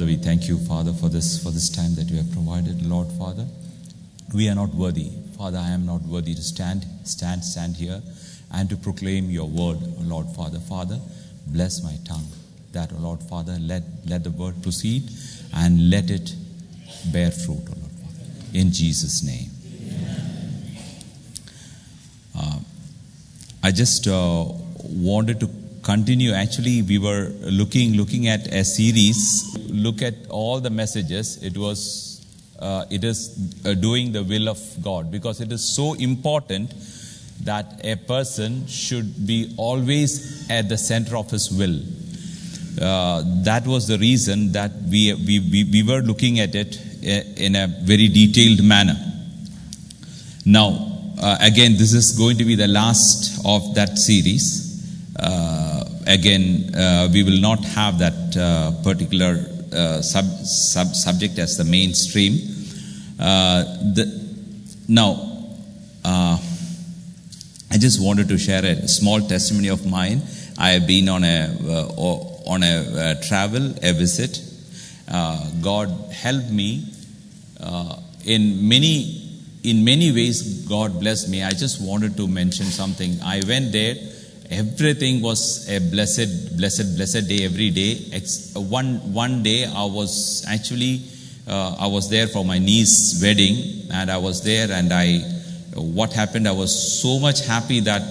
Father, we thank you, Father, for this for this time that you have provided, Lord Father. We are not worthy, Father. I am not worthy to stand, stand, stand here, and to proclaim your word, Lord Father. Father, bless my tongue. That, Lord Father, let let the word proceed, and let it bear fruit, O Lord Father. In Jesus' name. Uh, I just uh, wanted to continue. Actually, we were looking looking at a series. Look at all the messages. It was uh, it is uh, doing the will of God because it is so important that a person should be always at the center of his will. Uh, that was the reason that we, we, we, we were looking at it uh, in a very detailed manner. Now, uh, again, this is going to be the last of that series. Uh, again, uh, we will not have that uh, particular uh, sub, sub, subject as the mainstream. The, now, I just wanted to share a small testimony of mine. I have been on a uh, on a uh, travel, a visit. Uh, God helped me in many in many ways. God blessed me. I just wanted to mention something. I went there. Everything was a blessed, blessed, blessed day every day. One one day I was actually uh, I was there for my niece's wedding, and I was there, and I what happened? I was so much happy that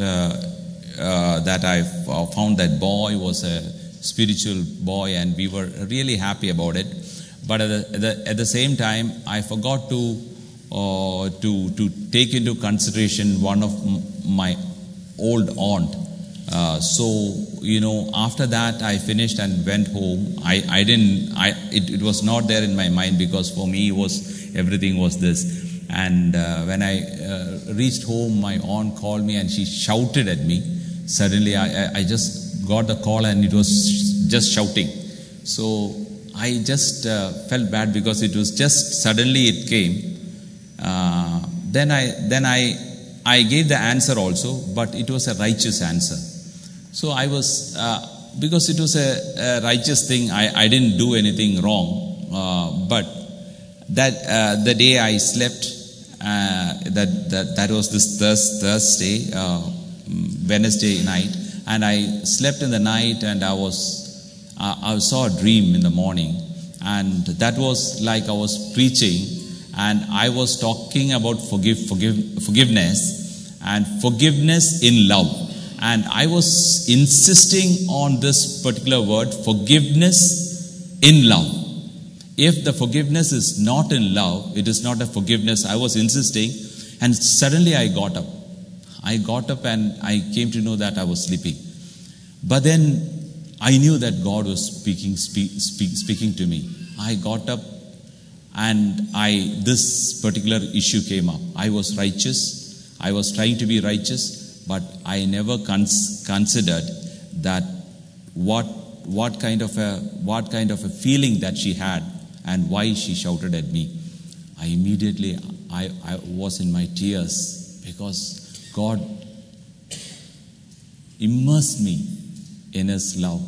uh, uh, that I uh, found that boy was a spiritual boy, and we were really happy about it. But at the, at the, at the same time, I forgot to uh, to to take into consideration one of my old aunt. Uh, so you know, after that, I finished and went home. I, I didn't. I it, it was not there in my mind because for me, was everything was this. And uh, when I uh, reached home, my aunt called me and she shouted at me. Suddenly, I, I, I just got the call and it was just shouting. So I just uh, felt bad because it was just suddenly it came. Uh, then I then I I gave the answer also, but it was a righteous answer. So I was uh, because it was a, a righteous thing. I, I didn't do anything wrong, uh, but that uh, the day I slept, uh, that, that that was this Thurs- Thursday, uh, Wednesday night, and I slept in the night, and I was I saw a dream in the morning, and that was like I was preaching, and I was talking about forgive, forgive, forgiveness, and forgiveness in love. And I was insisting on this particular word, forgiveness in love. If the forgiveness is not in love, it is not a forgiveness. I was insisting, and suddenly I got up. I got up and I came to know that I was sleeping. But then I knew that God was speaking, speak, speak, speaking to me. I got up and I this particular issue came up. I was righteous. I was trying to be righteous, but I never cons- considered that what what kind of a what kind of a feeling that she had and why she shouted at me. I immediately I, I was in my tears because God immersed me in his love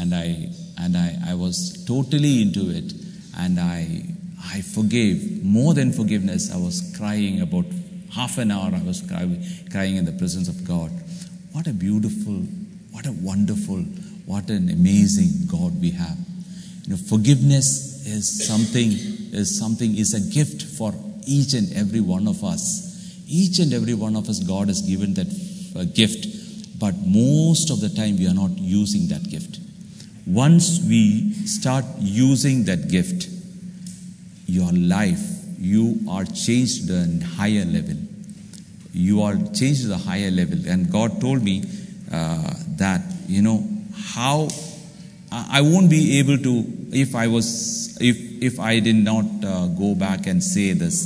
and I and I, I was totally into it and I I forgave more than forgiveness I was crying about half an hour I was cry, crying in the presence of God. What a beautiful what a wonderful what an amazing God we have. You know forgiveness is something is something is a gift for each and every one of us. Each and every one of us God has given that uh, gift but most of the time we are not using that gift. Once we start using that gift your life you are changed to a higher level. You are changed to the higher level. And god told me uh, that you know how i won't be able to if i was if if i did not uh, go back and say this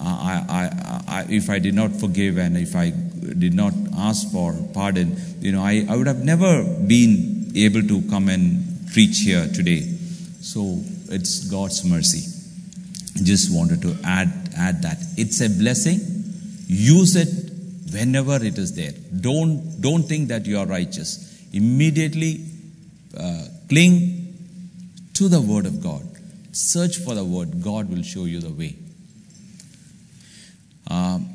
uh, I, I, I, if i did not forgive and if i did not ask for pardon you know i, I would have never been able to come and preach here today. So it's god's mercy just wanted to add add that. It's a blessing. Use it whenever it is there. Don't don't think that you are righteous. Immediately uh, cling to the Word of God. Search for the Word, God will show you the way. Um,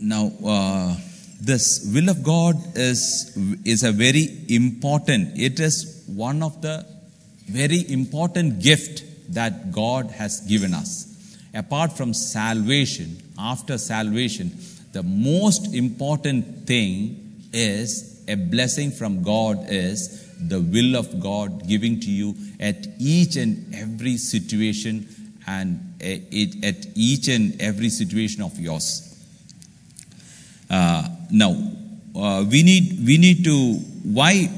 now, uh, this will of God is, is a very important, it is one of the very important gift that God has given us. Apart from salvation, after salvation, the most important thing is a blessing from God is the will of God giving to you at each and every situation and at each and every situation of yours. Uh, now, uh, we need we need to why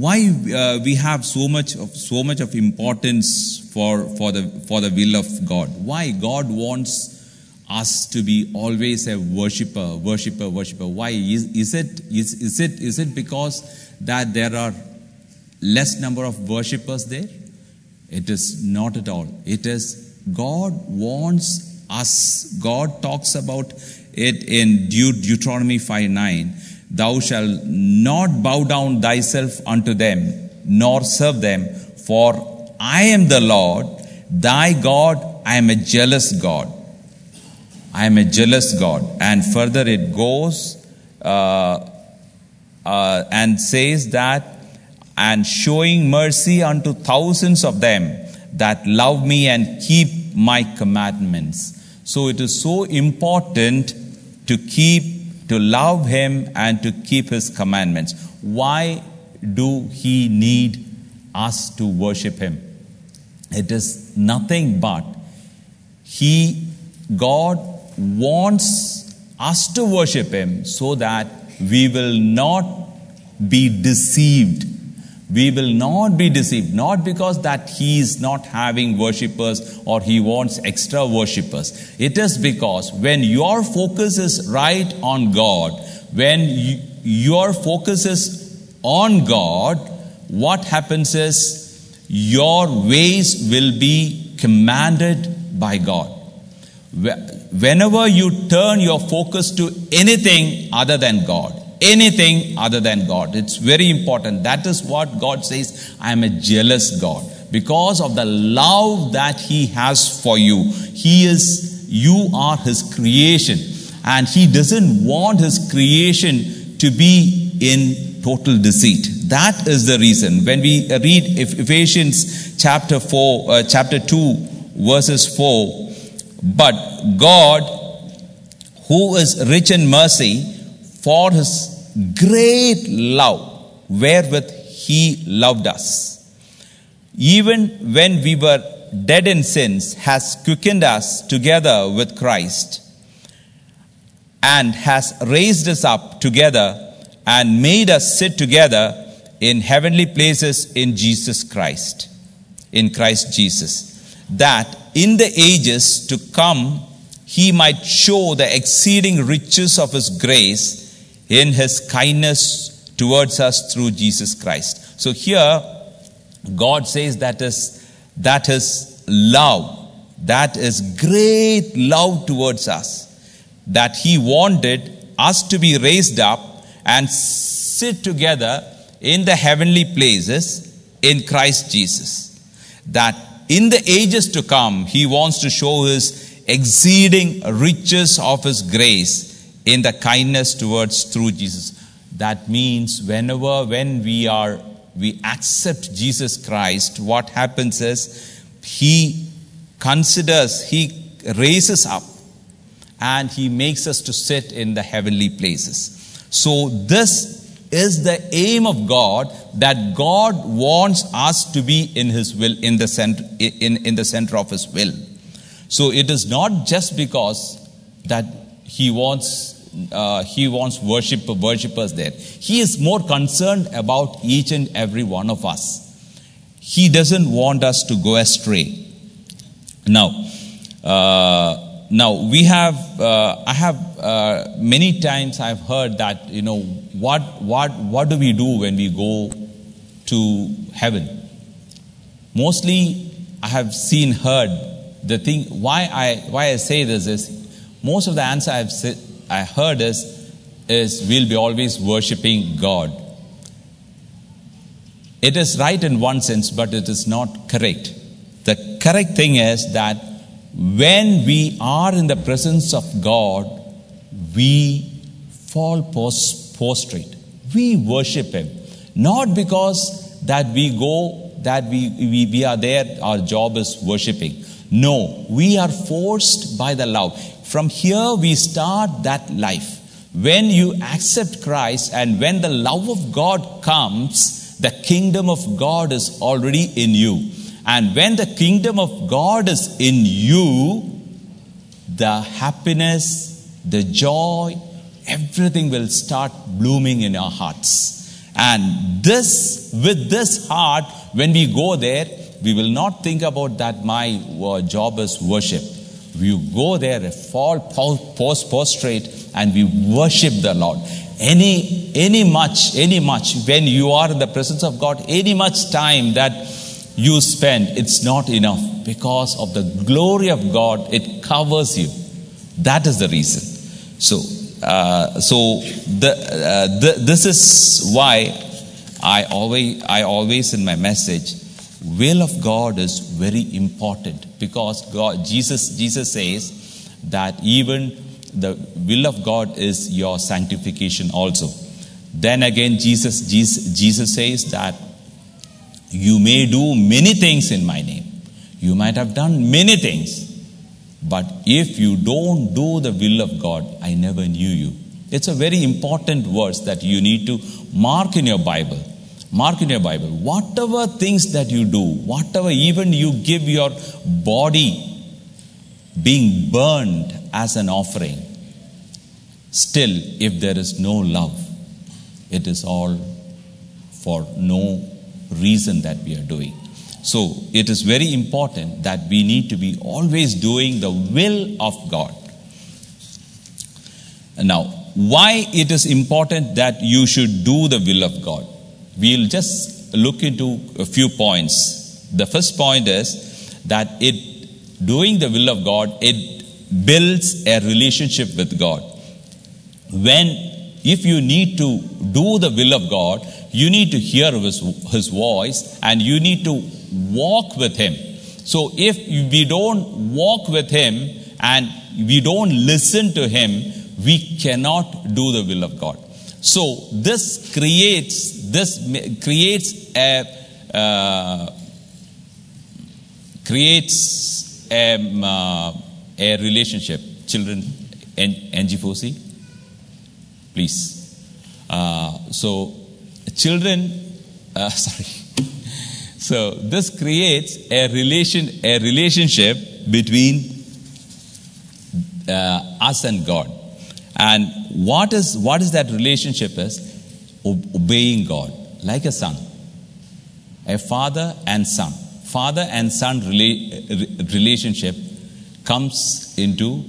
why uh, we have so much of so much of importance for for the for the will of God. Why God wants us to be always a worshipper, worshipper, worshipper. Why is, is it is, is it is it because that there are less number of worshippers there? It is not at all. It is God wants us. God talks about it in Deut- Deuteronomy 5 9. Thou shalt not bow down thyself unto them, nor serve them, for I am the Lord, thy God. I am a jealous God. I am a jealous God. And further it goes uh, uh, and says that and showing mercy unto thousands of them that love me and keep my commandments. So it is so important to keep, to love him and to keep his commandments. Why do he need us to worship him? It is nothing but he, God wants us to worship him so that we will not be deceived we will not be deceived, not because that he is not having worshippers or he wants extra worshippers. It is because when your focus is right on God, when you, your focus is on God, what happens is your ways will be commanded by God. Whenever you turn your focus to anything other than God, anything other than God. It's very important. That is what God says I am a jealous God. Because of the love that He has for you, He is, you are His creation. And He doesn't want His creation to be in total deceit. That is the reason. When we read Ephesians chapter 4, uh, chapter 2, verses 4, but God, who is rich in mercy, for his great love wherewith he loved us. Even when we were dead in sins, has quickened us together with Christ and has raised us up together and made us sit together in heavenly places in Jesus Christ, in Christ Jesus, that in the ages to come he might show the exceeding riches of his grace in his kindness towards us through Jesus Christ. So here, God says that is, that is love. That is great love towards us. That he wanted us to be raised up and sit together in the heavenly places in Christ Jesus. That in the ages to come, he wants to show his exceeding riches of his grace in the kindness towards through Jesus. That means whenever when we are we accept Jesus Christ, what happens is he considers, he raises up and he makes us to sit in the heavenly places. So this is the aim of God that God wants us to be in his will in the center in, in the center of his will. So it is not just because that he wants uh, he wants worship worshippers there. He is more concerned about each and every one of us. He doesn't want us to go astray. Now, uh, now we have. Uh, I have uh, many times I've heard that you know what what what do we do when we go to heaven? Mostly, I have seen heard the thing. Why I why I say this is most of the answer I've said I heard is, is we'll be always worshiping God. it is right in one sense, but it is not correct. The correct thing is that when we are in the presence of God, we fall pos- prostrate. We worship Him. Not because that we go, that we, we, we are there, our job is worshiping. No, we are forced by the love. From here we start that life. When you accept Christ and when the love of God comes, the kingdom of God is already in you. And when the kingdom of God is in you, the happiness, the joy, everything will start blooming in our hearts. And this, with this heart, when we go there, we will not think about that my job is worship. We go there, fall post prostrate, and we worship the Lord. Any, any much, any much, when you are in the presence of God, any much time that you spend, it's not enough because of the glory of God, it covers you. That is the reason. So, uh, so the, uh, the, this is why I always, I always in my message, will of God is very important because God, Jesus, Jesus says that even the will of God is your sanctification also. Then again, Jesus, Jesus, Jesus says that you may do many things in my name. You might have done many things. But if you don't do the will of God, I never knew you. It's a very important verse that you need to mark in your Bible. Mark in your Bible. Whatever things that you do, whatever even you give your body being burned as an offering, still, if there is no love, it is all for no reason that we are doing. So it is very important that we need to be always doing the will of God. Now, why it is important that you should do the will of God? We'll just look into a few points. The first point is that it doing the will of God, it builds a relationship with God. When if you need to do the will of God, you need to hear his, his voice and you need to walk with him. So if we don't walk with him and we don't listen to him, we cannot do the will of God. So this creates this creates a uh, creates a, uh, a relationship. Children, NG4C, please. Uh, so children, uh, sorry. So this creates a relation, a relationship between uh, us and God. And what is what is that relationship is? Obeying God, like a son, a father and son. Father and son rela- relationship comes into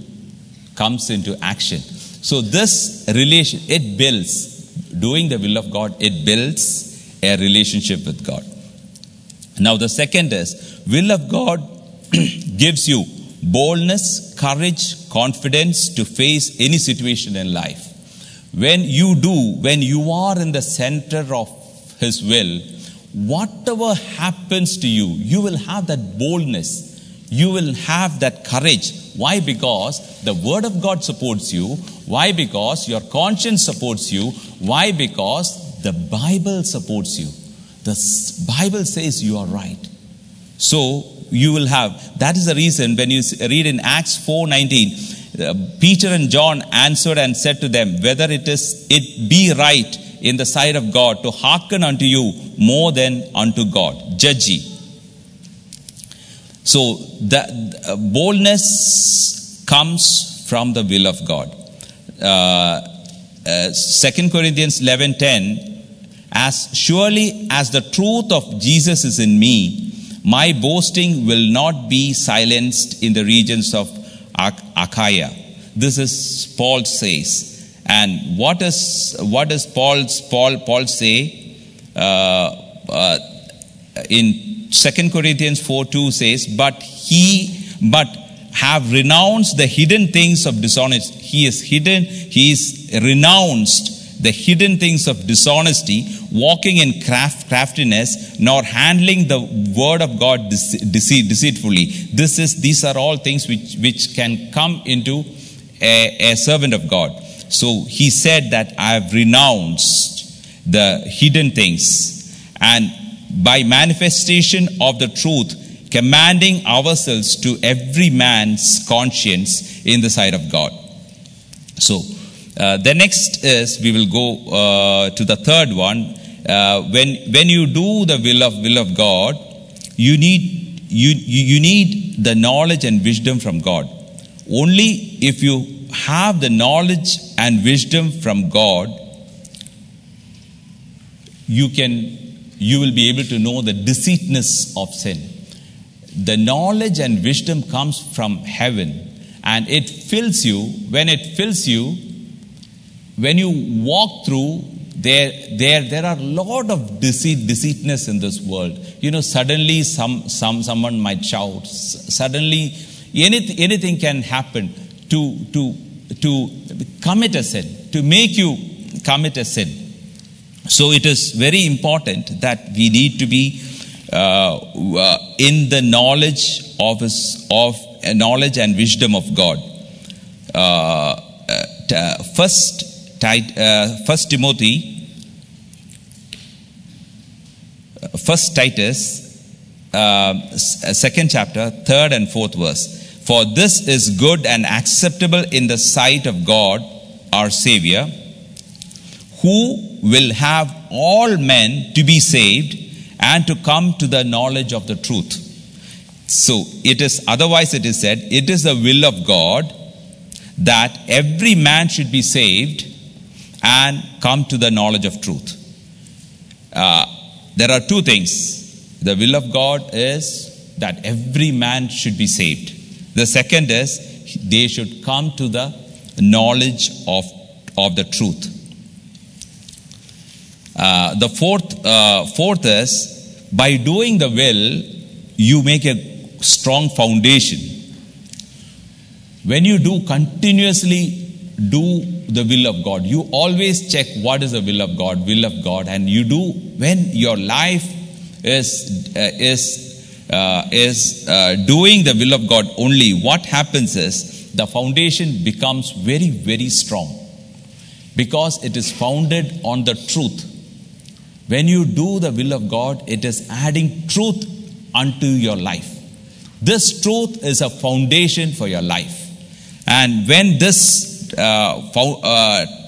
comes into action. So this relation it builds doing the will of God, it builds a relationship with God. Now, the second is will of God gives you boldness, courage, confidence to face any situation in life. When you do, when you are in the center of His will, whatever happens to you, you will have that boldness. You will have that courage. Why? Because the Word of God supports you. Why? Because your conscience supports you. Why? Because the Bible supports you. The Bible says you are right. So you will have. That is the reason when you read in Acts 4:19, uh, Peter and John answered and said to them, "Whether it is it be right in the sight of God to hearken unto you more than unto God." Judge ye. So the uh, boldness comes from the will of God. Uh, uh, 2 Corinthians 11:10 as surely as the truth of Jesus is in me my boasting will not be silenced in the regions of Achaia. This is Paul says. And what is what does Paul's Paul Paul say? Uh, uh, in 2 Corinthians 4 2 says but he but have renounced the hidden things of dishonesty he is hidden he is renounced the hidden things of dishonesty, walking in craft, craftiness, nor handling the word of God deceit, deceitfully. This is, these are all things which, which can come into a, a servant of God. So he said that I have renounced the hidden things and by manifestation of the truth, commanding ourselves to every man's conscience in the sight of God. So, uh, the next is we will go uh, to the third one. Uh, when when you do the will of will of God, you need you, you need the knowledge and wisdom from God. Only if you have the knowledge and wisdom from God, you can you will be able to know the deceitness of sin. The knowledge and wisdom comes from heaven and it fills you. When it fills you, when you walk through, there, there, there are a lot of deceit, deceitness in this world. You know, suddenly some, some, someone might shout. Suddenly, anything, anything can happen to, to, to commit a sin, to make you commit a sin. So it is very important that we need to be uh, uh, in the knowledge of his, of uh, knowledge and wisdom of God. Uh, uh, first, uh, Uh, first Timothy, First Titus, um, uh, second chapter, third and fourth verse. For this is good and acceptable in the sight of God, our Savior who will have all men to be saved and to come to the knowledge of the truth. So it is, otherwise, it is said, it is the will of God that every man should be saved and come to the knowledge of truth. Uh, there are two things. The will of God is that every man should be saved. The second is they should come to the knowledge of, of the truth. Uh, the fourth, uh, fourth is by doing the will, you make a strong foundation. When you do continuously do the will of God, you always check what is the will of God, will of God, and you do when your life is uh, is uh, is uh, doing the will of God only. What happens is the foundation becomes very very strong because it is founded on the truth when you do the will of God, it is adding truth unto your life. This truth is a foundation for your life. And when this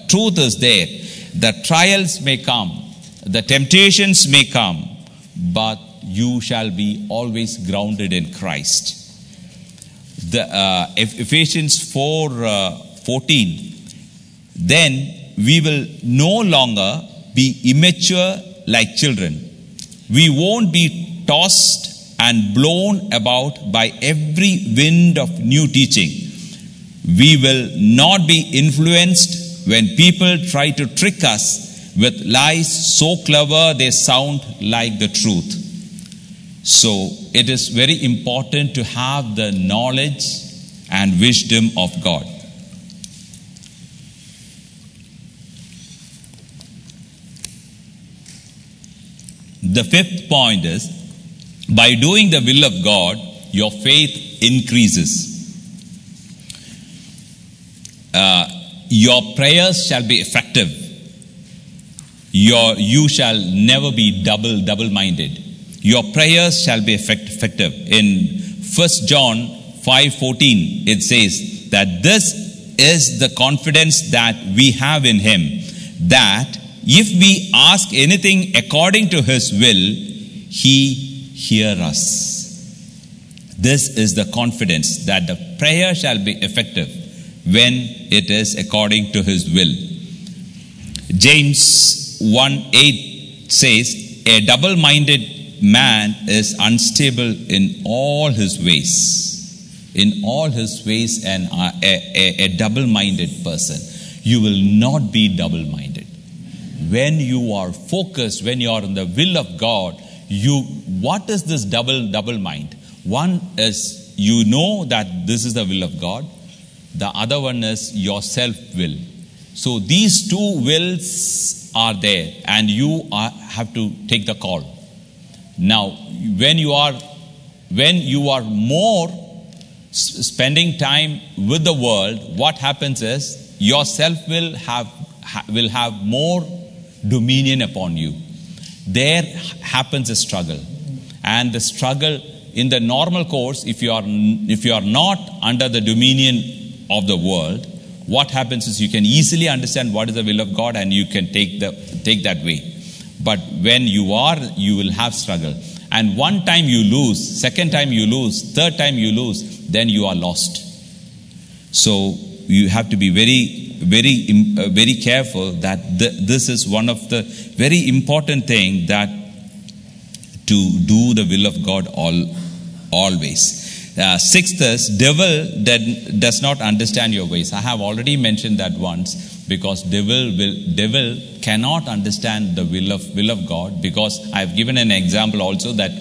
truth is there, the trials may come, the temptations may come, but you shall be always grounded in Christ. The, uh, Ephesians 4 uh, 14, then we will no longer be immature like children. We won't be tossed and blown about by every wind of new teaching. We will not be influenced when people try to trick us with lies so clever they sound like the truth. So it is very important to have the knowledge and wisdom of God. The fifth point is by doing the will of God, your faith increases. Uh, your prayers shall be effective. Your, you shall never be double double minded. Your prayers shall be effect, effective. In 1 John 5:14 it says that this is the confidence that we have in him that if we ask anything according to His will, He hear us. This is the confidence that the prayer shall be effective when it is according to His will. James 1 8 says, A double minded man is unstable in all his ways. In all his ways, and a, a, a double minded person. You will not be double minded when you are focused, when you are in the will of God, you what is this double double mind? One is you know that this is the will of God. The other one is your self will. So these two wills are there, and you are, have to take the call. Now, when you are when you are more spending time with the world, what happens is yourself will have ha- will have more dominion upon you. There happens a struggle, and the struggle in the normal course, if you are if you are not under the dominion of the world, what happens is you can easily understand what is the will of God, and you can take the take that way. But when you are, you will have struggle. And one time you lose, second time you lose, third time you lose, then you are lost. So you have to be very, very, uh, very careful that th- this is one of the very important thing that to do the will of God all, always. Uh, sixth is devil that does not understand your ways. I have already mentioned that once because devil will devil cannot understand the will of will of God because I have given an example also that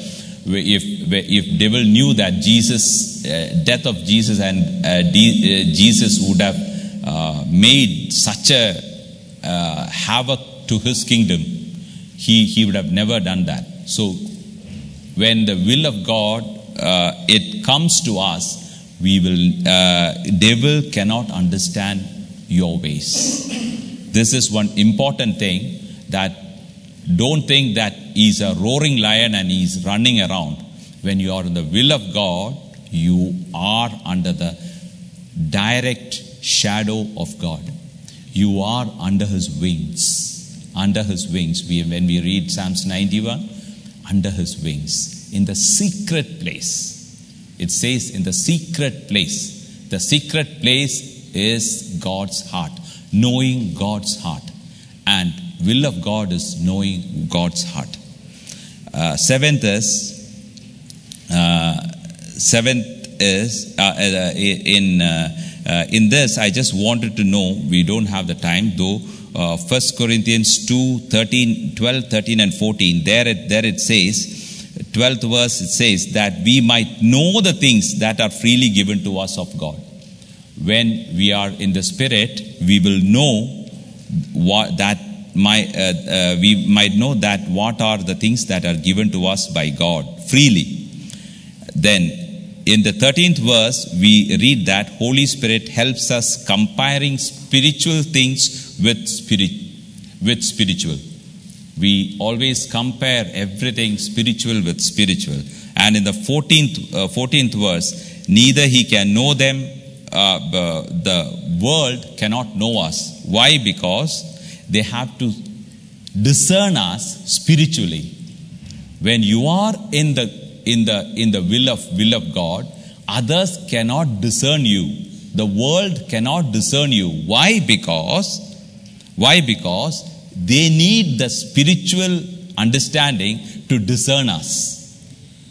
if if devil knew that Jesus uh, death of Jesus and uh, D, uh, Jesus would have uh, made such a havoc to his kingdom, he he would have never done that. So when the will of God uh, it comes to us, we will uh, devil cannot understand your ways. This is one important thing that don't think that he's a roaring lion and he's running around. When you are in the will of God, you are under the direct shadow of God. You are under his wings. Under his wings. We, when we read Psalms 91, under his wings, in the secret place. It says, in the secret place. The secret place is God's heart, knowing God's heart. And will of God is knowing God's heart. Uh, seventh is, uh, seventh is, uh, uh, in, uh, uh, in this, I just wanted to know, we don't have the time, though, uh, 1 Corinthians 2, 13, 12, 13, and 14, there it, there it says, 12th verse, it says that we might know the things that are freely given to us of God. When we are in the Spirit, we will know what that my, uh, uh, we might know that what are the things that are given to us by God freely. Then in the 13th verse, we read that Holy Spirit helps us comparing spiritual things with spirit with spiritual. We always compare everything spiritual with spiritual. And in the 14th, uh, 14th verse, neither he can know them, uh, the world cannot know us. Why? Because they have to discern us spiritually. When you are in the in the in the will of will of God, others cannot discern you. The world cannot discern you. Why? Because why? Because they need the spiritual understanding to discern us.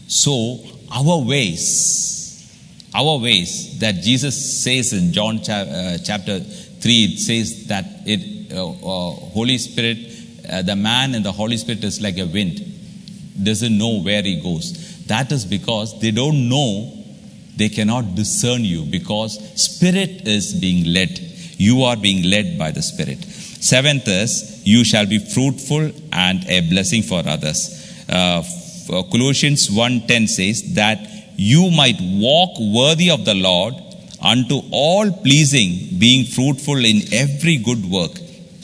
So our ways, our ways that Jesus says in John uh, chapter three, it says that it uh, uh, Holy Spirit, uh, the man and the Holy Spirit is like a wind, doesn't know where he goes. That is because they don't know, they cannot discern you because Spirit is being led. You are being led by the Spirit. Seventh is, you shall be fruitful and a blessing for others. Uh, Colossians 1.10 says that you might walk worthy of the Lord unto all pleasing, being fruitful in every good work,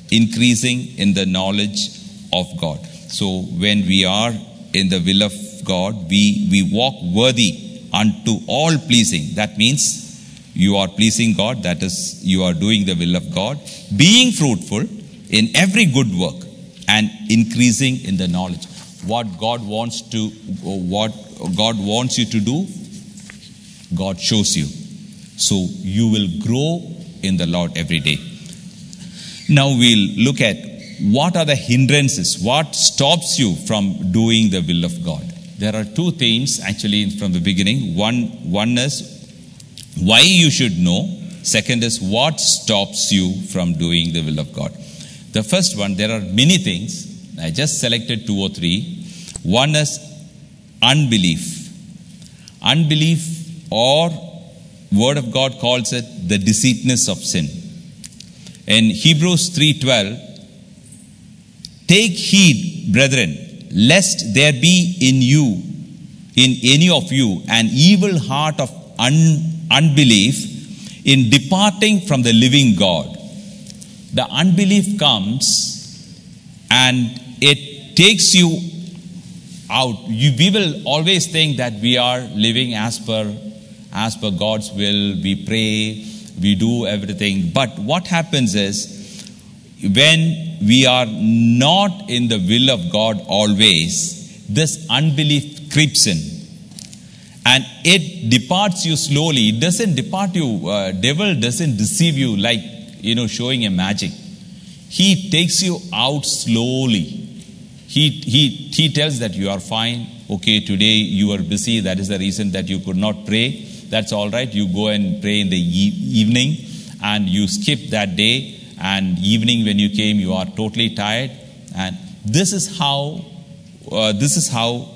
increasing in the knowledge of God. So when we are in the will of God, we, we walk worthy unto all pleasing. That means you are pleasing God, that is, you are doing the will of God, being fruitful in every good work and increasing in the knowledge. What God wants to, what God wants you to do, God shows you. So you will grow in the Lord every day. Now we'll look at what are the hindrances, what stops you from doing the will of God. There are two themes actually from the beginning. One, one is why you should know. Second is what stops you from doing the will of God. The first one, there are many things. I just selected two or three. One is unbelief. Unbelief, or Word of God calls it the deceitness of sin. In Hebrews 3:12, take heed, brethren, lest there be in you, in any of you, an evil heart of un- unbelief in departing from the living God. The unbelief comes and it takes you out. You, we will always think that we are living as per as per God's will. We pray, we do everything. But what happens is when we are not in the will of God always, this unbelief creeps in. And it departs you slowly. It doesn't depart you. Uh, devil doesn't deceive you like you know showing a magic. He takes you out slowly. He, he, he tells that you are fine. Okay, today you are busy. That is the reason that you could not pray. That's all right. You go and pray in the e- evening and you skip that day. And evening when you came, you are totally tired. And this is how, uh, this is how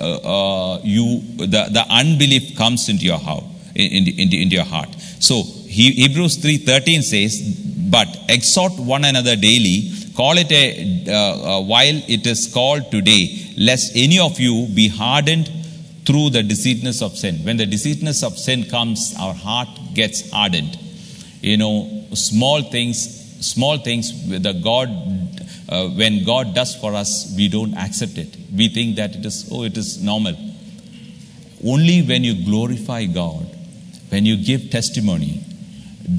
uh, uh, you, the, the unbelief comes into your heart. In, into, into your heart. So Hebrews 3.13 says, But exhort one another daily, call it a uh, uh, while it is called today, lest any of you be hardened through the deceitness of sin. When the deceitness of sin comes, our heart gets hardened. You know, small things, small things the God, uh, when God does for us, we don't accept it. We think that it is, oh, it is normal. Only when you glorify God, when you give testimony,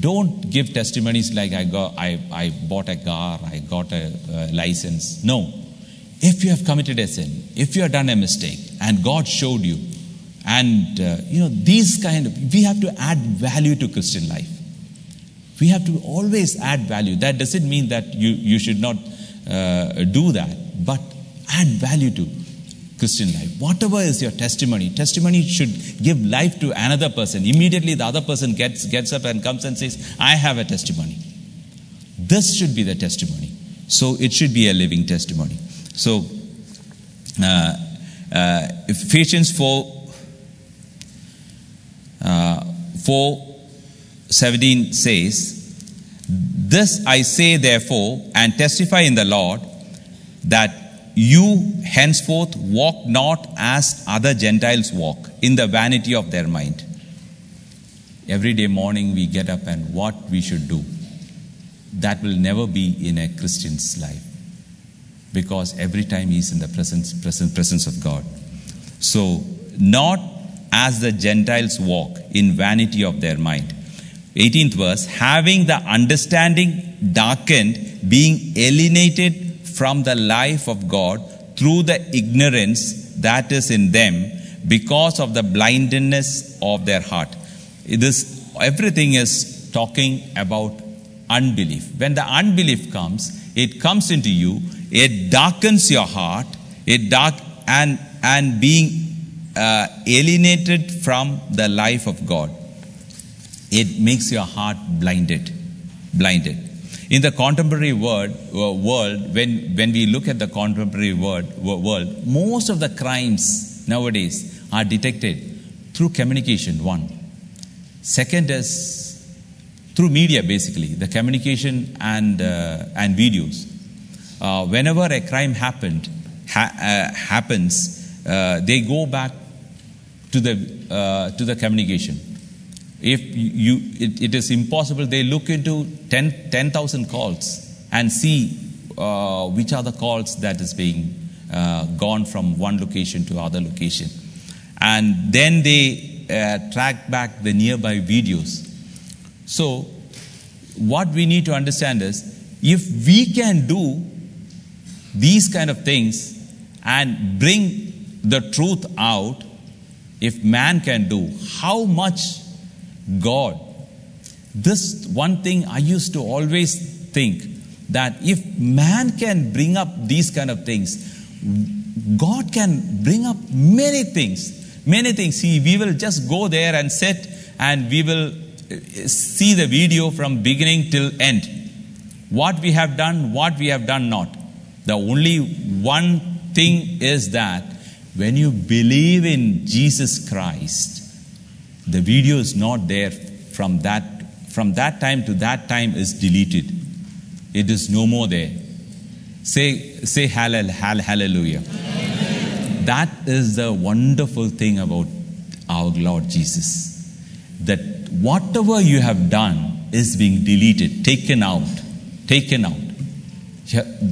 don't give testimonies like I got, I, I bought a car, I got a, a license. No. If you have committed a sin, if you have done a mistake, and God showed you, and uh, you know these kind of, we have to add value to Christian life. We have to always add value. That doesn't mean that you you should not uh, do that, but add value to Christian life. Whatever is your testimony, testimony should give life to another person. Immediately the other person gets, gets up and comes and says, I have a testimony. This should be the testimony. So it should be a living testimony. So, uh, uh, Ephesians 4, uh, 4 17 says, This I say therefore, and testify in the Lord, that you henceforth walk not as other Gentiles walk, in the vanity of their mind. Every day morning we get up and what we should do. That will never be in a Christian's life. Because every time he's in the presence, presence, presence of God. So, not as the Gentiles walk in vanity of their mind. 18th verse, having the understanding darkened, being alienated from the life of God through the ignorance that is in them because of the blindness of their heart. This everything is talking about unbelief. When the unbelief comes, it comes into you, it darkens your heart, it dark and and being uh, alienated from the life of God, it makes your heart blinded, blinded. In the contemporary world, world when, when we look at the contemporary world, world, most of the crimes nowadays are detected through communication, one. Second is through media, basically, the communication and, uh, and videos. Uh, whenever a crime happened, ha- uh, happens, uh, they go back to the, uh, to the communication. If you, it, it is impossible, they look into 10,000 10, calls and see uh, which are the calls that is being gone from one location to other location. And then they track back the nearby videos. So, what we need to understand is if we can do these kind of things and bring the truth out, if man can do, how much God? This one thing I used to always think that if man can bring up these kind of things, God can bring up many things. Many things. See, we will just go there and sit and we will eh, eh, see the video from beginning till end. What we have done, what we have done not. The only one thing is that when you believe in Jesus Christ, the video is not there from that from that time to that time is deleted it is no more there. Say, say hallel, hall, hallelujah. That is the wonderful thing about our Lord Jesus. That whatever you have done is being deleted, taken out, taken out.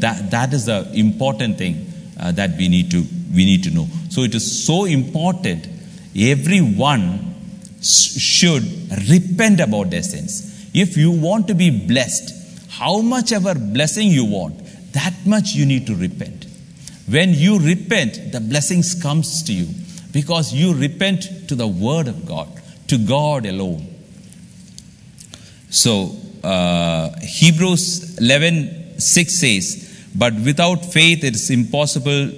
That, that is the important thing uh, that we need, to, we need to know. So it is so important. Everyone should repent about their sins. If you want to be blessed, how much ever blessing you want, that much you need to repent. When you repent, the blessings comes to you because you repent to the word of God, to God alone. So uh, Hebrews 11 6 says, But without faith it is impossible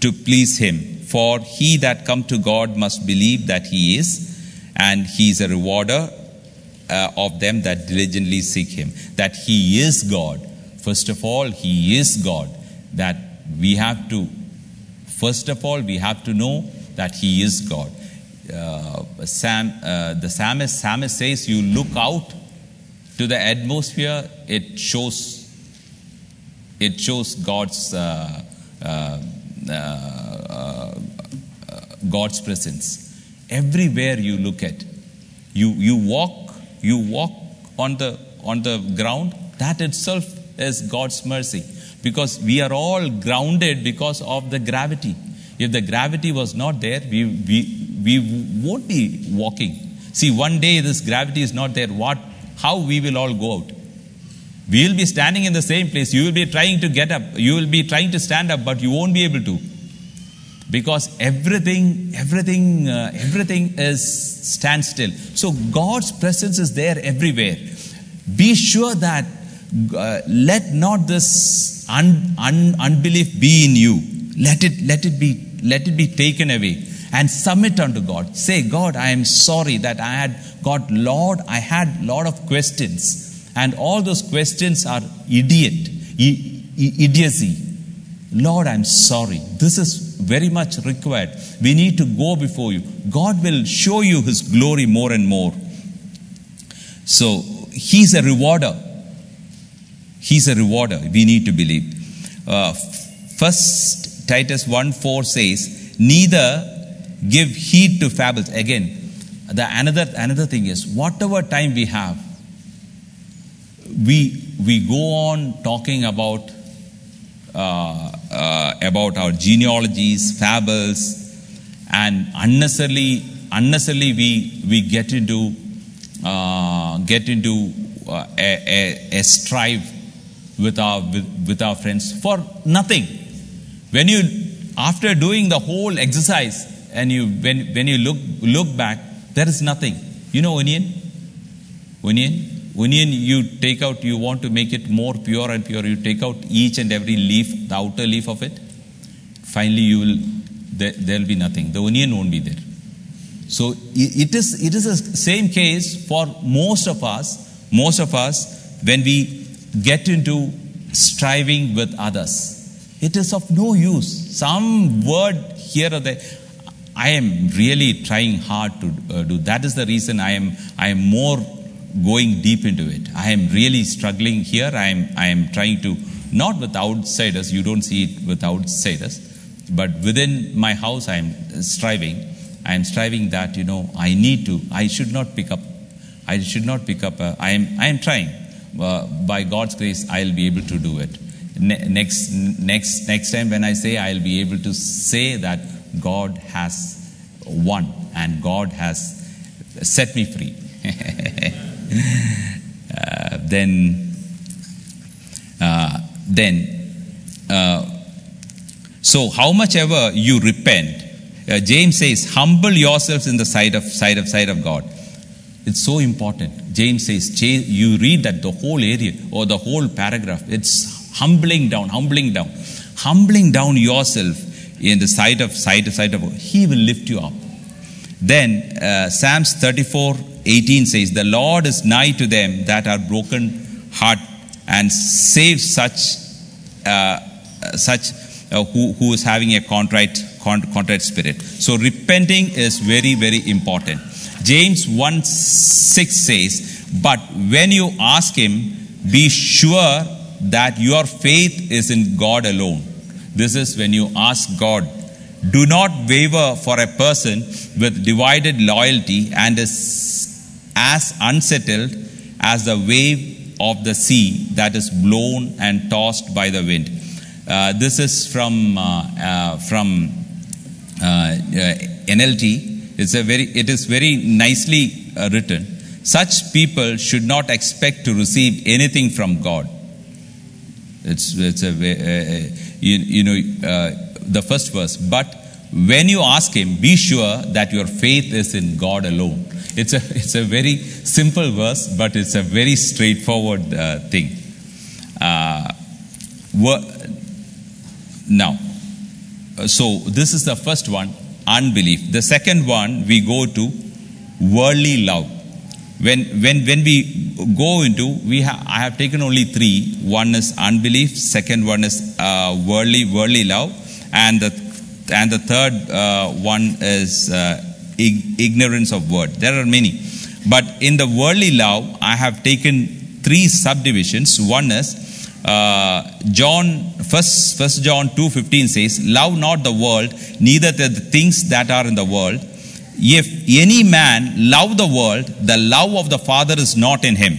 to please him. For he that come to God must believe that he is, and he is a rewarder uh, of them that diligently seek him. That he is God. First of all, he is God. That we have to, first of all, we have to know that he is God. Uh, Sam, uh, the psalmist, psalmist says, You look out to the atmosphere, it shows it shows God's uh, uh, uh, God's presence. Everywhere you look at, you you walk you walk on the on the ground. That itself is God's mercy, because we are all grounded because of the gravity. If the gravity was not there, we we we won't be walking. See, one day this gravity is not there. What? How we will all go out? We will be standing in the same place. You will be trying to get up. You will be trying to stand up, but you won't be able to. Because everything, everything, uh, everything is standstill. So God's presence is there everywhere. Be sure that uh, let not this un, un, unbelief be in you. Let it, let it be, let it be taken away and submit unto God. Say, God, I am sorry that I had, God, Lord, I had lot of questions. And all those questions are idiot, i- i- idiocy. Lord, I'm sorry. This is very much required. We need to go before you. God will show you His glory more and more. So, He's a rewarder. He's a rewarder. We need to believe. Uh, First Titus 1 4 says, Neither give heed to fables. Again, the another another thing is whatever time we have, we we go on talking about uh, uh, about our genealogies, fables, and unnecessarily unnecessarily we we get into uh, get into uh, a, a, a strive with our with, with our friends for nothing. When you after doing the whole exercise and you when when you look look back, there is nothing. You know onion, onion. Onion, you take out, you want to make it more pure and pure, you take out each and every leaf, the outer leaf of it. Finally, you will, there will be nothing. The onion won't be there. So it is, it is the same case for most of us, most of us, when we get into striving with others. It is of no use. Some word here or there. I am really trying hard to uh, do. That is the reason I am, I am more going deep into it. I am really struggling here. I am, I am trying to, not with outsiders, you don't see it with outsiders, but within my house, I am striving. I am striving that, you know, I need to, I should not pick up, I should not pick up, a, I, am, I am trying. Uh, by God's grace, I'll be able to do it. Ne- next, next, next time when I say, I'll be able to say that God has won and God has set me free. uh, then, uh, then, uh, so how much ever you repent, uh, James says, humble yourselves in the sight of sight of sight of God. It's so important. James says, you read that the whole area or the whole paragraph. It's humbling down, humbling down, humbling down yourself in the sight of sight of sight of God. He will lift you up. Then uh, Psalms 34 18 says, The Lord is nigh to them that are broken heart and save such uh, such uh, who, who is having a contrite con- contrite spirit. So repenting is very very important. James 1 6 says, But when you ask him, be sure that your faith is in God alone. This is when you ask God. Do not waver for a person with divided loyalty and is as unsettled as the wave of the sea that is blown and tossed by the wind. Uh, this is from uh, uh, from uh, uh, NLT. It's a very it is very nicely written. Such people should not expect to receive anything from God. It's it's a you, you know the first verse. But when you ask Him, be sure that your faith is in God alone. It's a it's a very simple verse, but it's a very straightforward uh, thing. Uh, now, uh, so this is the first one, unbelief. The second one we go to worldly love. When when when we go into, we have I have taken only three. One is unbelief. Second one is uh, worldly worldly love, and the and the third uh, one is uh, ignorance of word. There are many, but in the worldly love, I have taken three subdivisions. One is uh, John first First John two fifteen says, "Love not the world, neither the things that are in the world. If any man love the world, the love of the Father is not in him."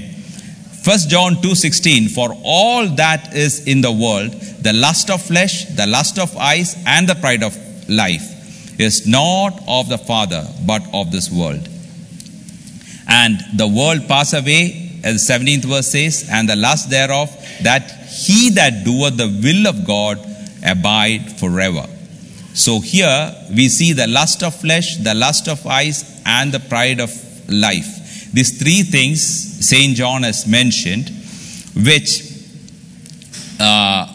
First John two sixteen, "For all that is in the world, the lust of flesh, the lust of eyes, and the pride of life, is not of the Father, but of this world." And the world pass away, as the 17th verse says, and the lust thereof, that he that doeth the will of God abide forever. So here we see the lust of flesh, the lust of eyes, and the pride of life. These three things Saint John has mentioned, which, uh,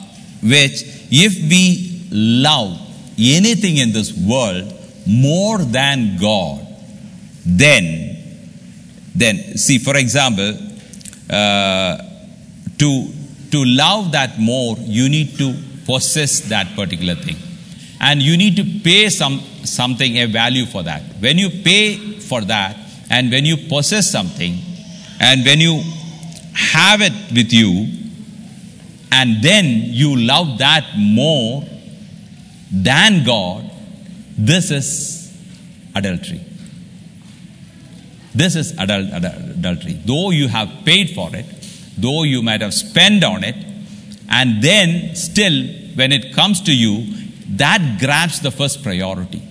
which if we love anything in this world more than God, then then see for example uh, to to love that more you need to possess that particular thing. And you need to pay some something a value for that. When you pay for that and when you possess something and when you have it with you and then you love that more than god this is adultery this is adul- adul- adultery. Though you have paid for it, though you might have spent on it, and then still, when it comes to you, that grabs the first priority.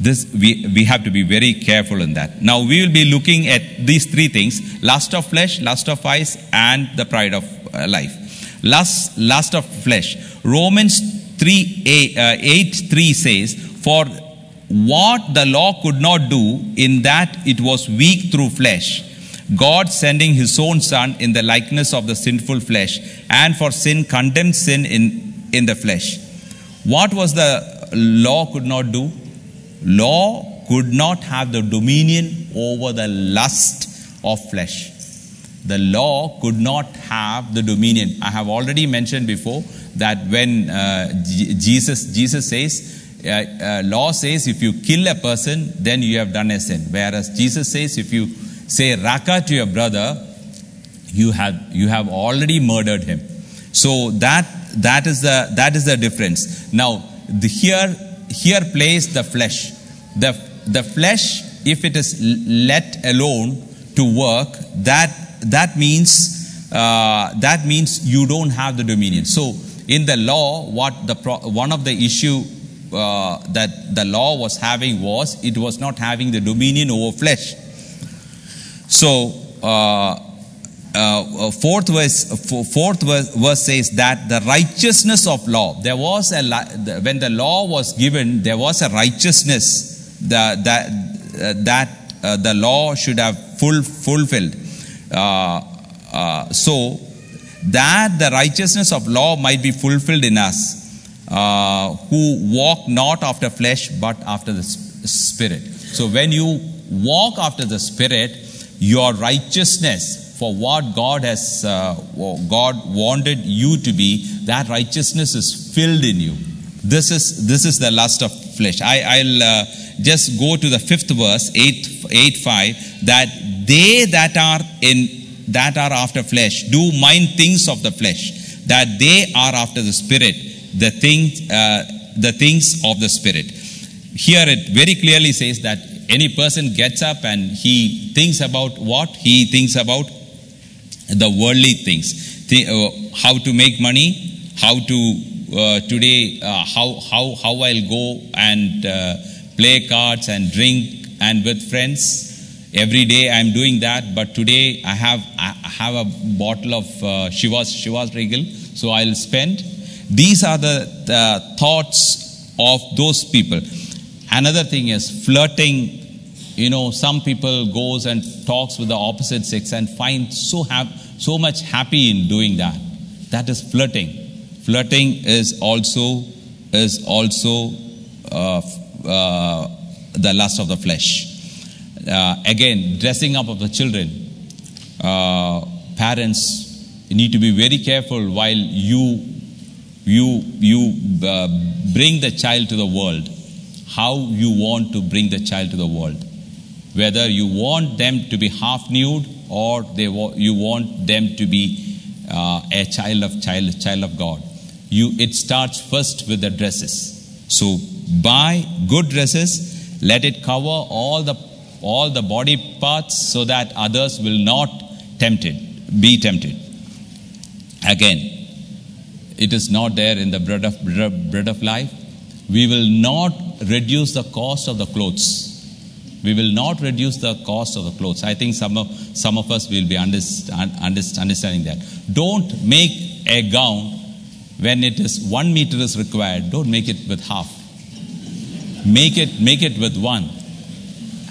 This we, we have to be very careful in that. Now we will be looking at these three things: lust of flesh, lust of eyes, and the pride of uh, life. Lust, lust of flesh. Romans 3 8, uh, 8 3 says, For what the law could not do, in that it was weak through flesh, God sending his own Son in the likeness of the sinful flesh, and for sin condemned sin in, in the flesh. What was the law could not do? Law could not have the dominion over the lust of flesh. The law could not have the dominion. I have already mentioned before that when uh, Jesus Jesus says, uh, uh, law says if you kill a person, then you have done a sin. Whereas Jesus says if you say raka to your brother, you have you have already murdered him. So that that is the that is the difference. Now the here here plays the flesh. The the flesh, if it is let alone to work, that that means uh, that means you don't have the dominion. So in the law, what the pro- one of the issue uh, that the law was having was it was not having the dominion over flesh. So, uh, uh, fourth verse, fourth verse says that the righteousness of law. There was a when the law was given, there was a righteousness that that uh, that uh, the law should have full fulfilled. Uh, uh, so that the righteousness of law might be fulfilled in us, uh, who walk not after flesh but after the spirit. So when you walk after the spirit, your righteousness for what God has, uh, God wanted you to be, that righteousness is filled in you. This is this is the lust of flesh. I, I'll uh, just go to the fifth verse, eight eight five, that they that are in that are after flesh do mind things of the flesh, that they are after the spirit, the things, uh, the things of the spirit. Here it very clearly says that any person gets up and he thinks about what? He thinks about the worldly things. Thi- uh, how to make money, how to uh, today, uh, how, how, how I'll go and uh, play cards and drink and with friends. Every day I'm doing that, but today I have, I have a bottle of uh, Chivas, Chivas Regal, so I'll spend. These are the, thoughts of those people. Another thing is flirting you know some people goes and talks with the opposite sex and find so hap- so much happy in doing that that is flirting flirting is also is also uh, uh, the lust of the flesh uh, again dressing up of the children. Uh, parents need to be very careful while you you you uh, bring the child to the world how you want to bring the child to the world. Whether you want them to be half nude or they wa- you want them to be uh, a child of child child of god. You it starts first with the dresses. So buy good dresses let it cover all the all the body parts so that others will not tempted be tempted again it is not there in the bread of bread of life we will not reduce the cost of the clothes we will not reduce the cost of the clothes. I think some of, some of us will be underst- underst- understanding that. Don't make a gown when it is one meter is required. Don't make it with half. Make it make it with one,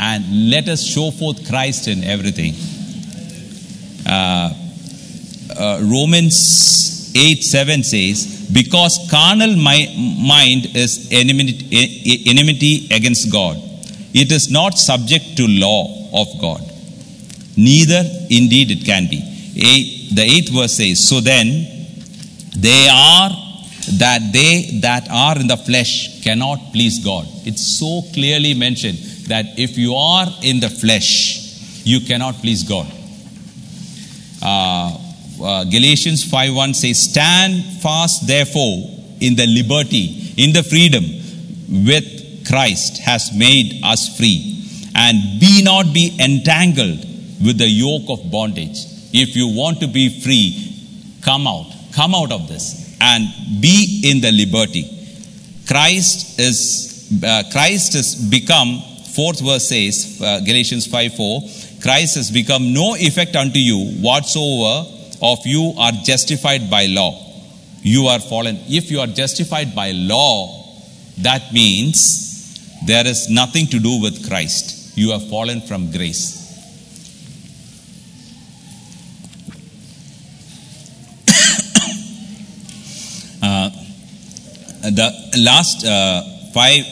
and let us show forth Christ in everything. Uh, uh, Romans 8 7 says, Because carnal mi- mind is enmity, enmity against God. It is not subject to law of God. Neither indeed it can be. Eight, the eighth verse says, So then they are that they that are in the flesh cannot please God. It's so clearly mentioned that if you are in the flesh, you cannot please God. Uh, uh, Galatians 5:1 says, Stand fast, therefore, in the liberty, in the freedom with Christ has made us free, and be not be entangled with the yoke of bondage. If you want to be free, come out, come out of this, and be in the liberty. Christ is uh, Christ has become. Fourth verse says, uh, Galatians 5 4, Christ has become no effect unto you whatsoever of you are justified by law. You are fallen. If you are justified by law, that means there is nothing to do with Christ. You have fallen from grace. Uh, the last uh, five,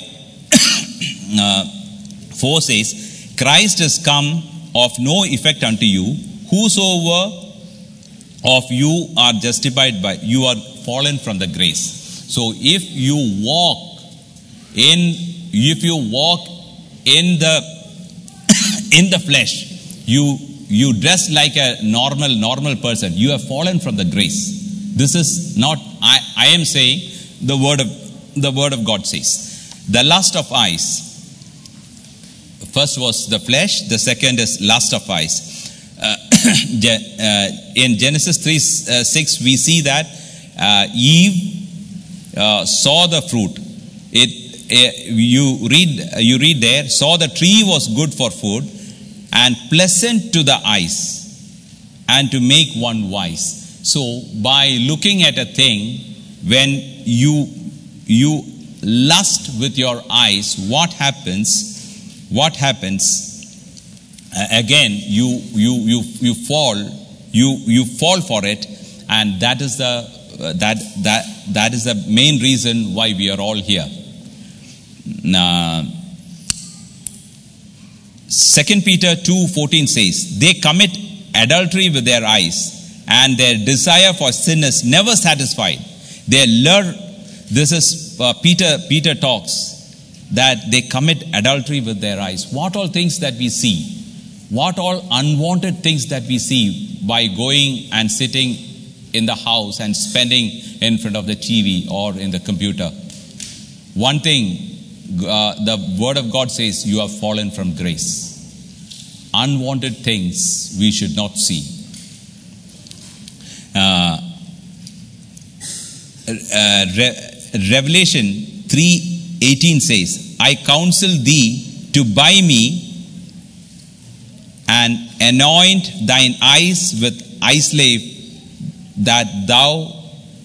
uh, four says, Christ is come of no effect unto you. Whosoever of you are justified by, you are fallen from the grace. So if you walk in, if you walk in the in the flesh, you you dress like a normal normal person. You have fallen from the grace. This is not I, I am saying the word of the word of God says. The lust of eyes. First was the flesh, the second is lust of eyes. Uh, uh, in Genesis 3 uh, 6, we see that uh, Eve saw the fruit. It, you, read, you read there, saw the tree was good for food and pleasant to the eyes and to make one wise. So, by looking at a thing, when you, you lust with your eyes, what happens? What happens? Uh, again, you, you, you, you fall, you, you fall for it, and that is the, uh, that, that, that is the main reason why we are all here. Now, 2 Peter 2:14 says, "They commit adultery with their eyes, and their desire for sin is never satisfied. They lure." This is uh, Peter. Peter talks that they commit adultery with their eyes. What all things that we see, what all unwanted things that we see, by going and sitting in the house and spending in front of the TV or in the computer. One thing uh, the Word of God says, you have fallen from grace. Unwanted things we should not see. Uh, uh, Re- Revelation 3:18 says, "I counsel thee to buy me and anoint thine eyes with eyesalve that thou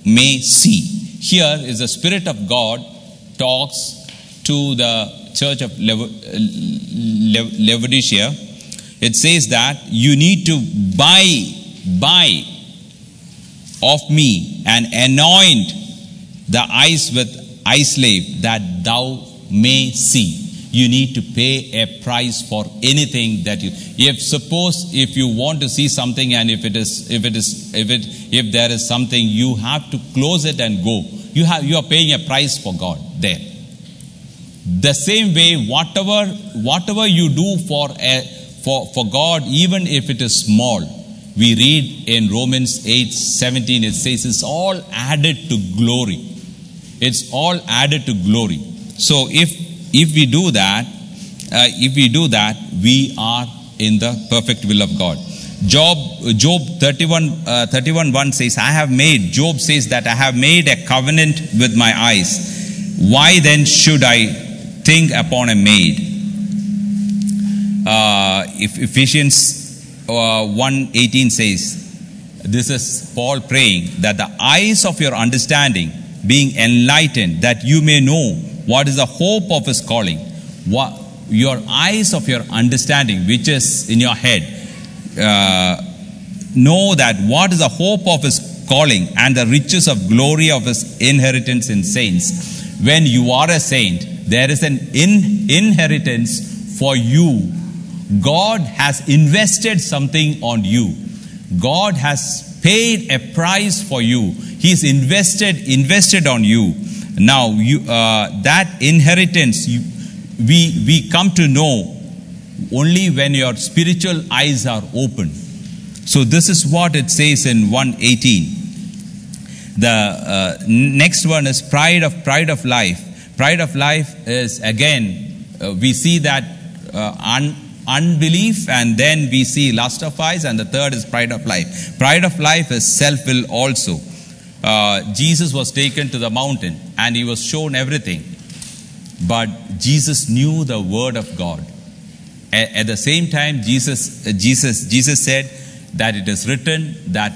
may see." Here is the Spirit of God talks to the church of Lev-. It says that you need to buy, buy of me and anoint the eyes with eyesalve that thou may see. You need to pay a price for anything that you if suppose if you want to see something and if it is if it is if it if there is something you have to close it and go. You have you are paying a price for god there. The same way whatever whatever you do for a for for god even if it is small we read in Romans 8 17, it says it's all added to glory. It's all added to glory. So if if we do that, uh, if we do that, we are in the perfect will of God. Job Job 31 uh, 31 1 says, I have made, Job says that I have made a covenant with my eyes. Why then should I think upon a maid? Uh, Ephesians uh, 118 says, This is Paul praying that the eyes of your understanding being enlightened, that you may know what is the hope of his calling. What, your eyes of your understanding, which is in your head, uh, know that what is the hope of his calling and the riches of glory of his inheritance in saints. When you are a saint, there is an in, inheritance for you God has invested something on you. God has paid a price for you. He's invested invested on you. Now you uh, that inheritance you, we we come to know only when your spiritual eyes are open. So this is what it says in 118. The uh, next one is pride of pride of life. Pride of life is again uh, we see that uh, un, unbelief and then we see lust of eyes and the third is pride of life pride of life is self-will also uh, jesus was taken to the mountain and he was shown everything. But jesus knew the word of god. A- at the same time jesus uh, jesus jesus said that it is written that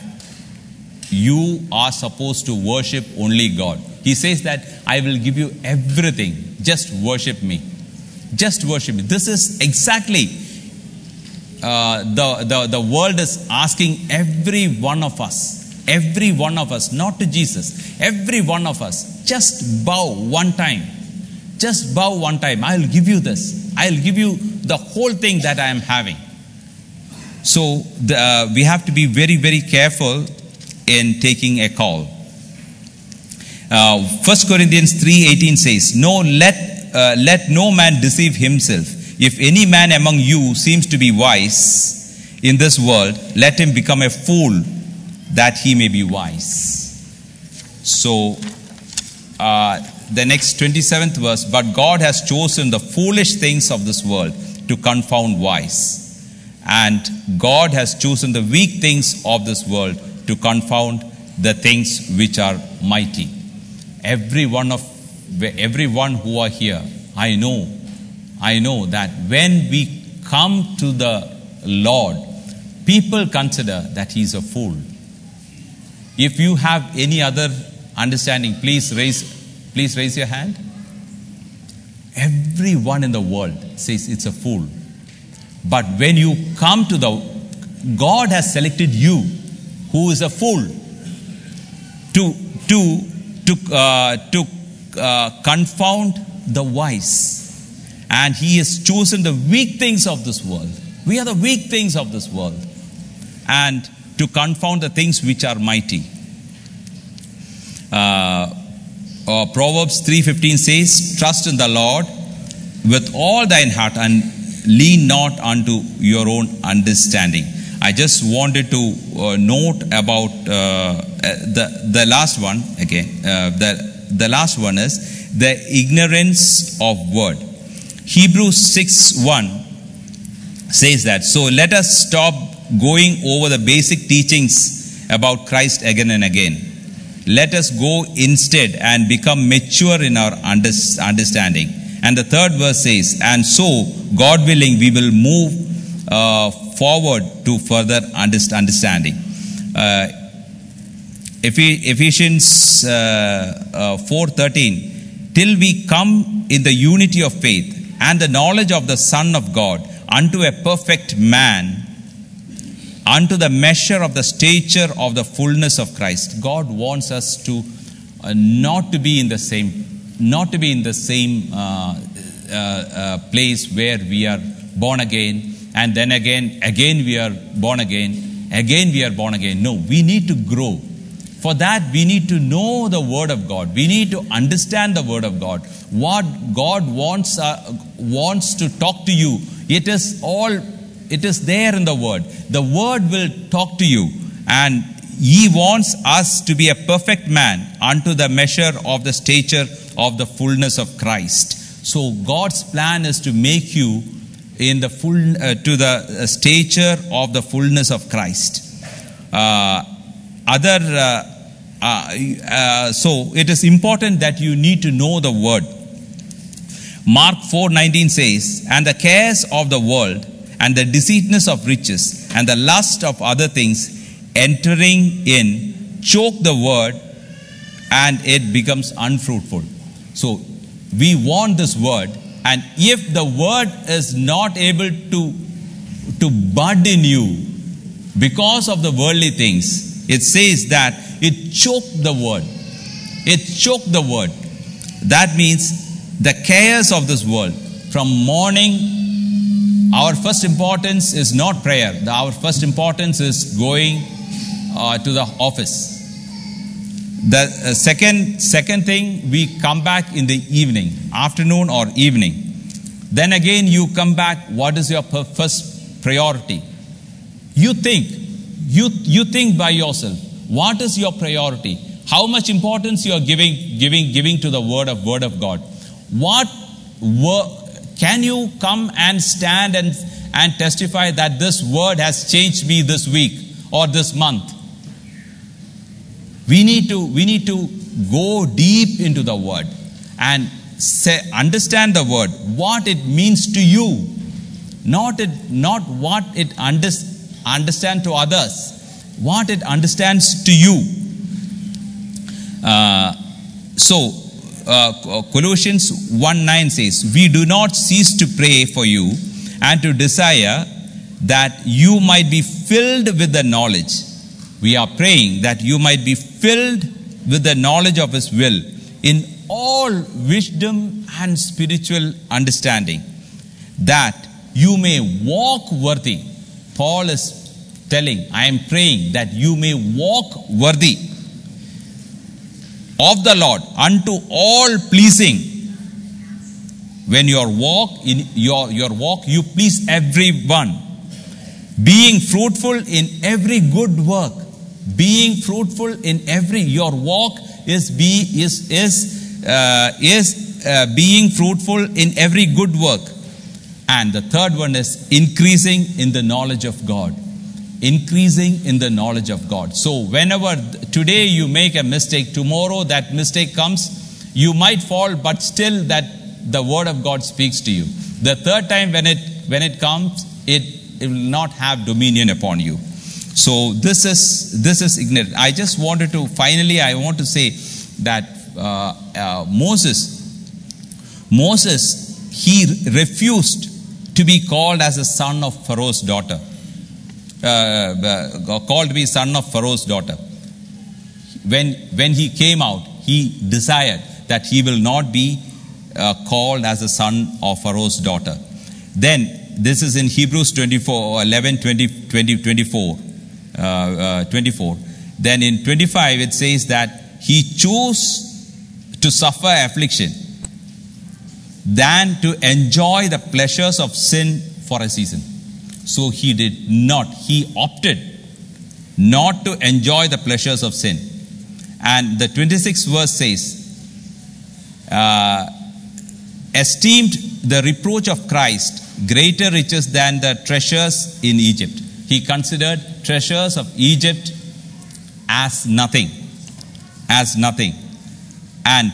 you are supposed to worship only god. He says that i will give you everything. Just worship me. Just worship me. This is exactly uh, the, the, the world is asking every one of us, every one of us, not to Jesus, every one of us, just bow one time. Just bow one time. I'll give you this. I'll give you the whole thing that I am having. So the, uh, we have to be very, very careful in taking a call. Uh, 1 Corinthians 3.18 says, No, let uh, let no man deceive himself. If any man among you seems to be wise in this world, let him become a fool that he may be wise. So, uh, the next 27th verse, but God has chosen the foolish things of this world to confound wise. And God has chosen the weak things of this world to confound the things which are mighty. Every one of everyone who are here, I know, I know that when we come to the Lord, people consider that He is a fool. If you have any other understanding, please raise, please raise your hand. Everyone in the world says it's a fool. But when you come to the, God has selected you, who is a fool, to to to uh, to uh, confound the wise. And he has chosen the weak things of this world. We are the weak things of this world. And to confound the things which are mighty. Uh, uh, Proverbs 3.15 says, Trust in the Lord with all thine heart and lean not unto your own understanding. I just wanted to uh, note about uh, uh, the the last one again. Uh, the the last one is the ignorance of word. Hebrews six one says that. So let us stop going over the basic teachings about Christ again and again. Let us go instead and become mature in our understanding. And the third verse says, and so, God willing, we will move uh, forward to further understanding. Uh, Ephesians uh, uh, 4:13 till we come in the unity of faith and the knowledge of the son of god unto a perfect man unto the measure of the stature of the fullness of christ god wants us to uh, not to be in the same not to be in the same uh, uh, uh, place where we are born again and then again again we are born again again we are born again no we need to grow for that, we need to know the Word of God. We need to understand the Word of God. What God wants, uh, wants to talk to you, it is all, it is there in the Word. The Word will talk to you. And He wants us to be a perfect man unto the measure of the stature of the fullness of Christ. So God's plan is to make you in the full, uh, to the uh, stature of the fullness of Christ. Uh, other uh, uh, uh, so it is important that you need to know the word mark 4:19 says and the cares of the world and the deceitfulness of riches and the lust of other things entering in choke the word and it becomes unfruitful so we want this word and if the word is not able to to bud in you because of the worldly things it says that it choked the word. It choked the word. That means the cares of this world. From morning, our first importance is not prayer. Our first importance is going uh, to the office. The uh, second, second thing, we come back in the evening, afternoon or evening. Then again, you come back. What is your first priority? You think, you, you think by yourself. What is your priority? How much importance you are giving, giving, giving to the word of word of God? What wor- can you come and stand and, and testify that this word has changed me this week or this month? We need to, we need to go deep into the word and say, understand the word, what it means to you, not, it, not what it under, understand to others, what it understands to you. Uh, so, uh, Colossians 1 9 says, We do not cease to pray for you and to desire that you might be filled with the knowledge. We are praying that you might be filled with the knowledge of His will in all wisdom and spiritual understanding, that you may walk worthy. Paul is telling, I am praying that you may walk worthy of the Lord unto all pleasing. When your walk in your, your walk, you please everyone, being fruitful in every good work. Being fruitful in every your walk is be is is uh, is uh, being fruitful in every good work. And the third one is increasing in the knowledge of God. Increasing in the knowledge of God. So, whenever today you make a mistake, tomorrow that mistake comes, you might fall, but still that the word of God speaks to you. The third time when it when it comes, it, it will not have dominion upon you. So this is this is ignorant. I just wanted to finally I want to say that uh, uh, Moses Moses he refused to be called as a son of Pharaoh's daughter. Uh, uh, called be son of Pharaoh's daughter. When when he came out, he desired that he will not be uh, called as a son of Pharaoh's daughter. Then this is in Hebrews 24, 11, 20, 20 24. Uh, uh, 24. Then in 25 it says that he chose to suffer affliction than to enjoy the pleasures of sin for a season. So he did not. He opted not to enjoy the pleasures of sin. And the 26th verse says, uh, esteemed the reproach of Christ greater riches than the treasures in Egypt. He considered treasures of Egypt as nothing. As nothing. And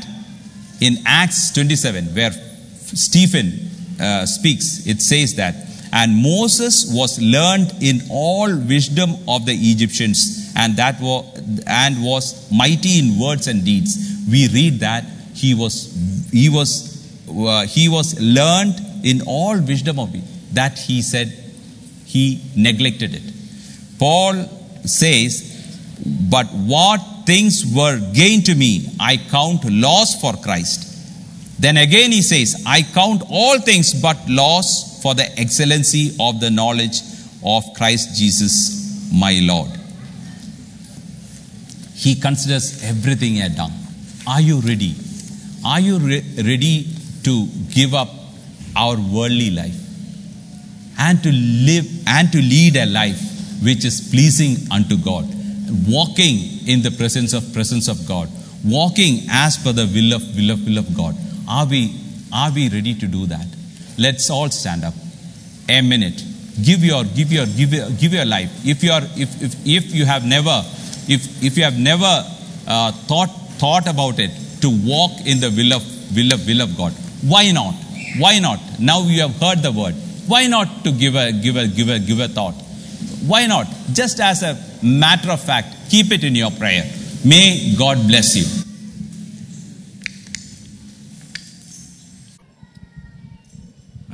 in Acts 27, where Stephen uh, speaks, it says that, and Moses was learned in all wisdom of the Egyptians, and that was and was mighty in words and deeds. We read that he was he was uh, he was learned in all wisdom of it. That he said he neglected it. Paul says, But what things were gained to me, I count loss for Christ. Then again he says, I count all things but loss for the excellency of the knowledge of Christ Jesus my Lord. He considers everything a dung. Are you ready? Are you re- ready to give up our worldly life and to live and to lead a life which is pleasing unto God, walking in the presence of presence of God, walking as per the will of will of will of God. Are we are we ready to do that? Let's all stand up. A minute. Give your give your give your, give your life. If you are if if, if you have never if if you have never uh, thought thought about it to walk in the will of will of will of God, why not? Why not? Now you have heard the word. Why not to give a give a give a give a thought? Why not? Just as a matter of fact, keep it in your prayer. May God bless you.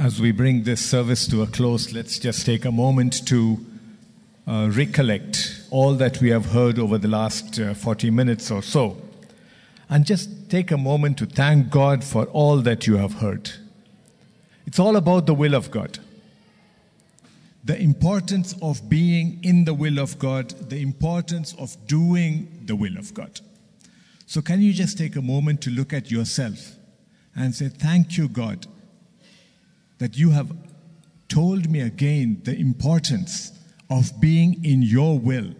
As we bring this service to a close, let's just take a moment to uh, recollect all that we have heard over the last uh, 40 minutes or so. And just take a moment to thank God for all that you have heard. It's all about the will of God. The importance of being in the will of God, the importance of doing the will of God. So, can you just take a moment to look at yourself and say, Thank you, God, that you have told me again the importance of being in your will.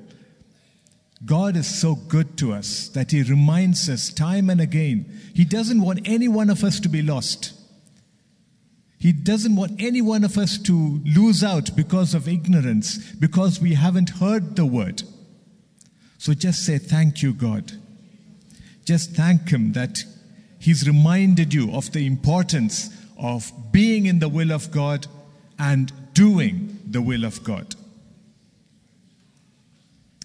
God is so good to us that He reminds us time and again. He doesn't want any one of us to be lost. He doesn't want any one of us to lose out because of ignorance, because we haven't heard the word. So just say, Thank you, God. Just thank Him that He's reminded you of the importance of being in the will of God and doing the will of God.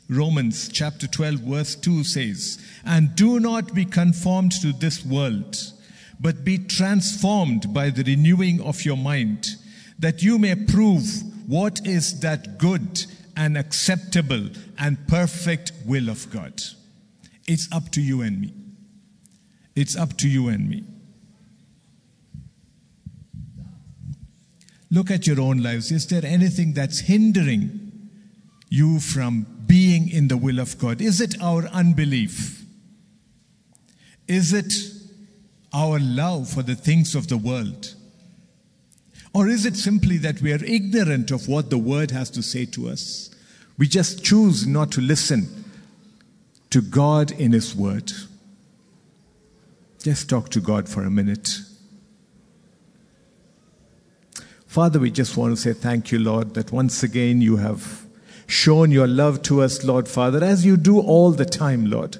Romans chapter 12, verse 2 says, And do not be conformed to this world, but be transformed by the renewing of your mind, that you may prove what is that good and acceptable and perfect will of God. It's up to you and me. It's up to you and me. Look at your own lives. Is there anything that's hindering you from being in the will of God? Is it our unbelief? Is it our love for the things of the world? Or is it simply that we are ignorant of what the word has to say to us? We just choose not to listen to God in His word. Just talk to God for a minute. Father, we just want to say thank you, Lord, that once again you have shown your love to us, Lord Father, as you do all the time, Lord.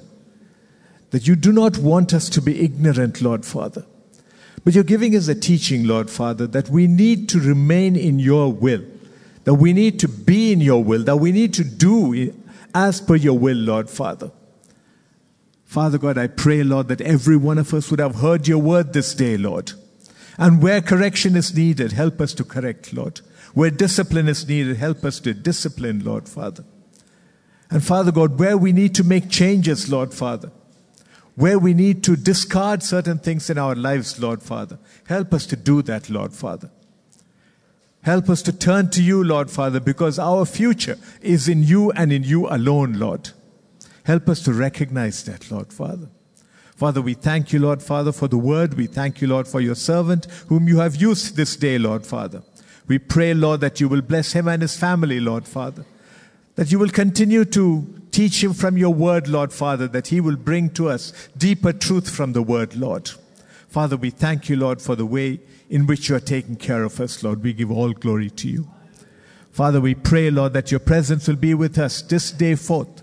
That you do not want us to be ignorant, Lord Father. But you're giving us a teaching, Lord Father, that we need to remain in your will, that we need to be in your will, that we need to do as per your will, Lord Father. Father God, I pray, Lord, that every one of us would have heard your word this day, Lord. And where correction is needed, help us to correct, Lord. Where discipline is needed, help us to discipline, Lord Father. And Father God, where we need to make changes, Lord Father, where we need to discard certain things in our lives, Lord Father, help us to do that, Lord Father. Help us to turn to you, Lord Father, because our future is in you and in you alone, Lord. Help us to recognize that, Lord Father. Father, we thank you, Lord Father, for the word. We thank you, Lord, for your servant whom you have used this day, Lord Father. We pray, Lord, that you will bless him and his family, Lord Father. That you will continue to teach him from your word, Lord Father, that he will bring to us deeper truth from the word, Lord. Father, we thank you, Lord, for the way in which you are taking care of us, Lord. We give all glory to you. Father, we pray, Lord, that your presence will be with us this day forth,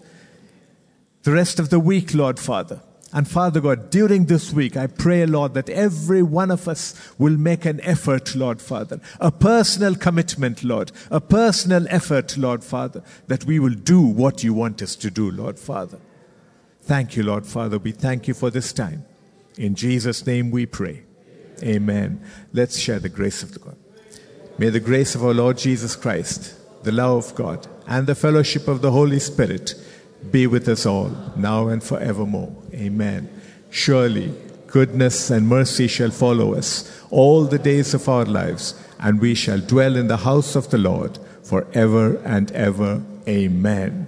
the rest of the week, Lord Father. And Father God, during this week, I pray, Lord, that every one of us will make an effort, Lord Father, a personal commitment, Lord, a personal effort, Lord Father, that we will do what you want us to do, Lord Father. Thank you, Lord Father. We thank you for this time. In Jesus' name we pray. Amen. Let's share the grace of the God. May the grace of our Lord Jesus Christ, the love of God, and the fellowship of the Holy Spirit be with us all, now and forevermore. Amen. Surely, goodness and mercy shall follow us all the days of our lives, and we shall dwell in the house of the Lord forever and ever. Amen.